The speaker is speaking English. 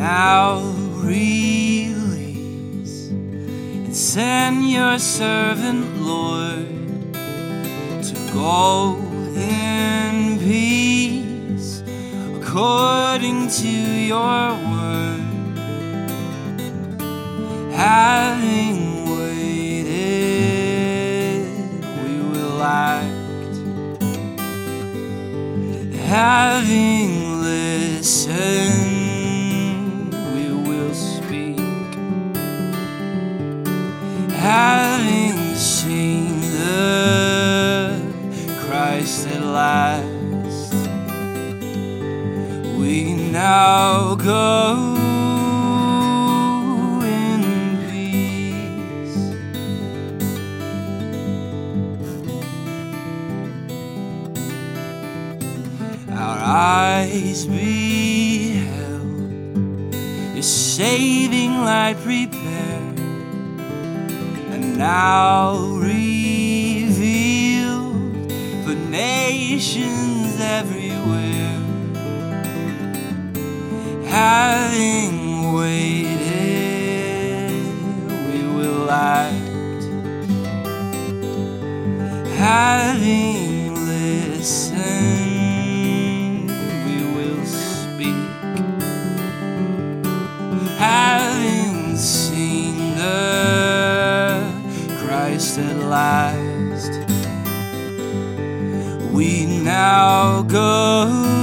now release and send your servant, Lord, to go in peace according to your word. Having waited, we will act. Having listened, Having seen the Christ at last, we now go in peace. Our eyes beheld your saving light prepared, now revealed for nations everywhere. Having waited, we will act. Having listened, At last, we now go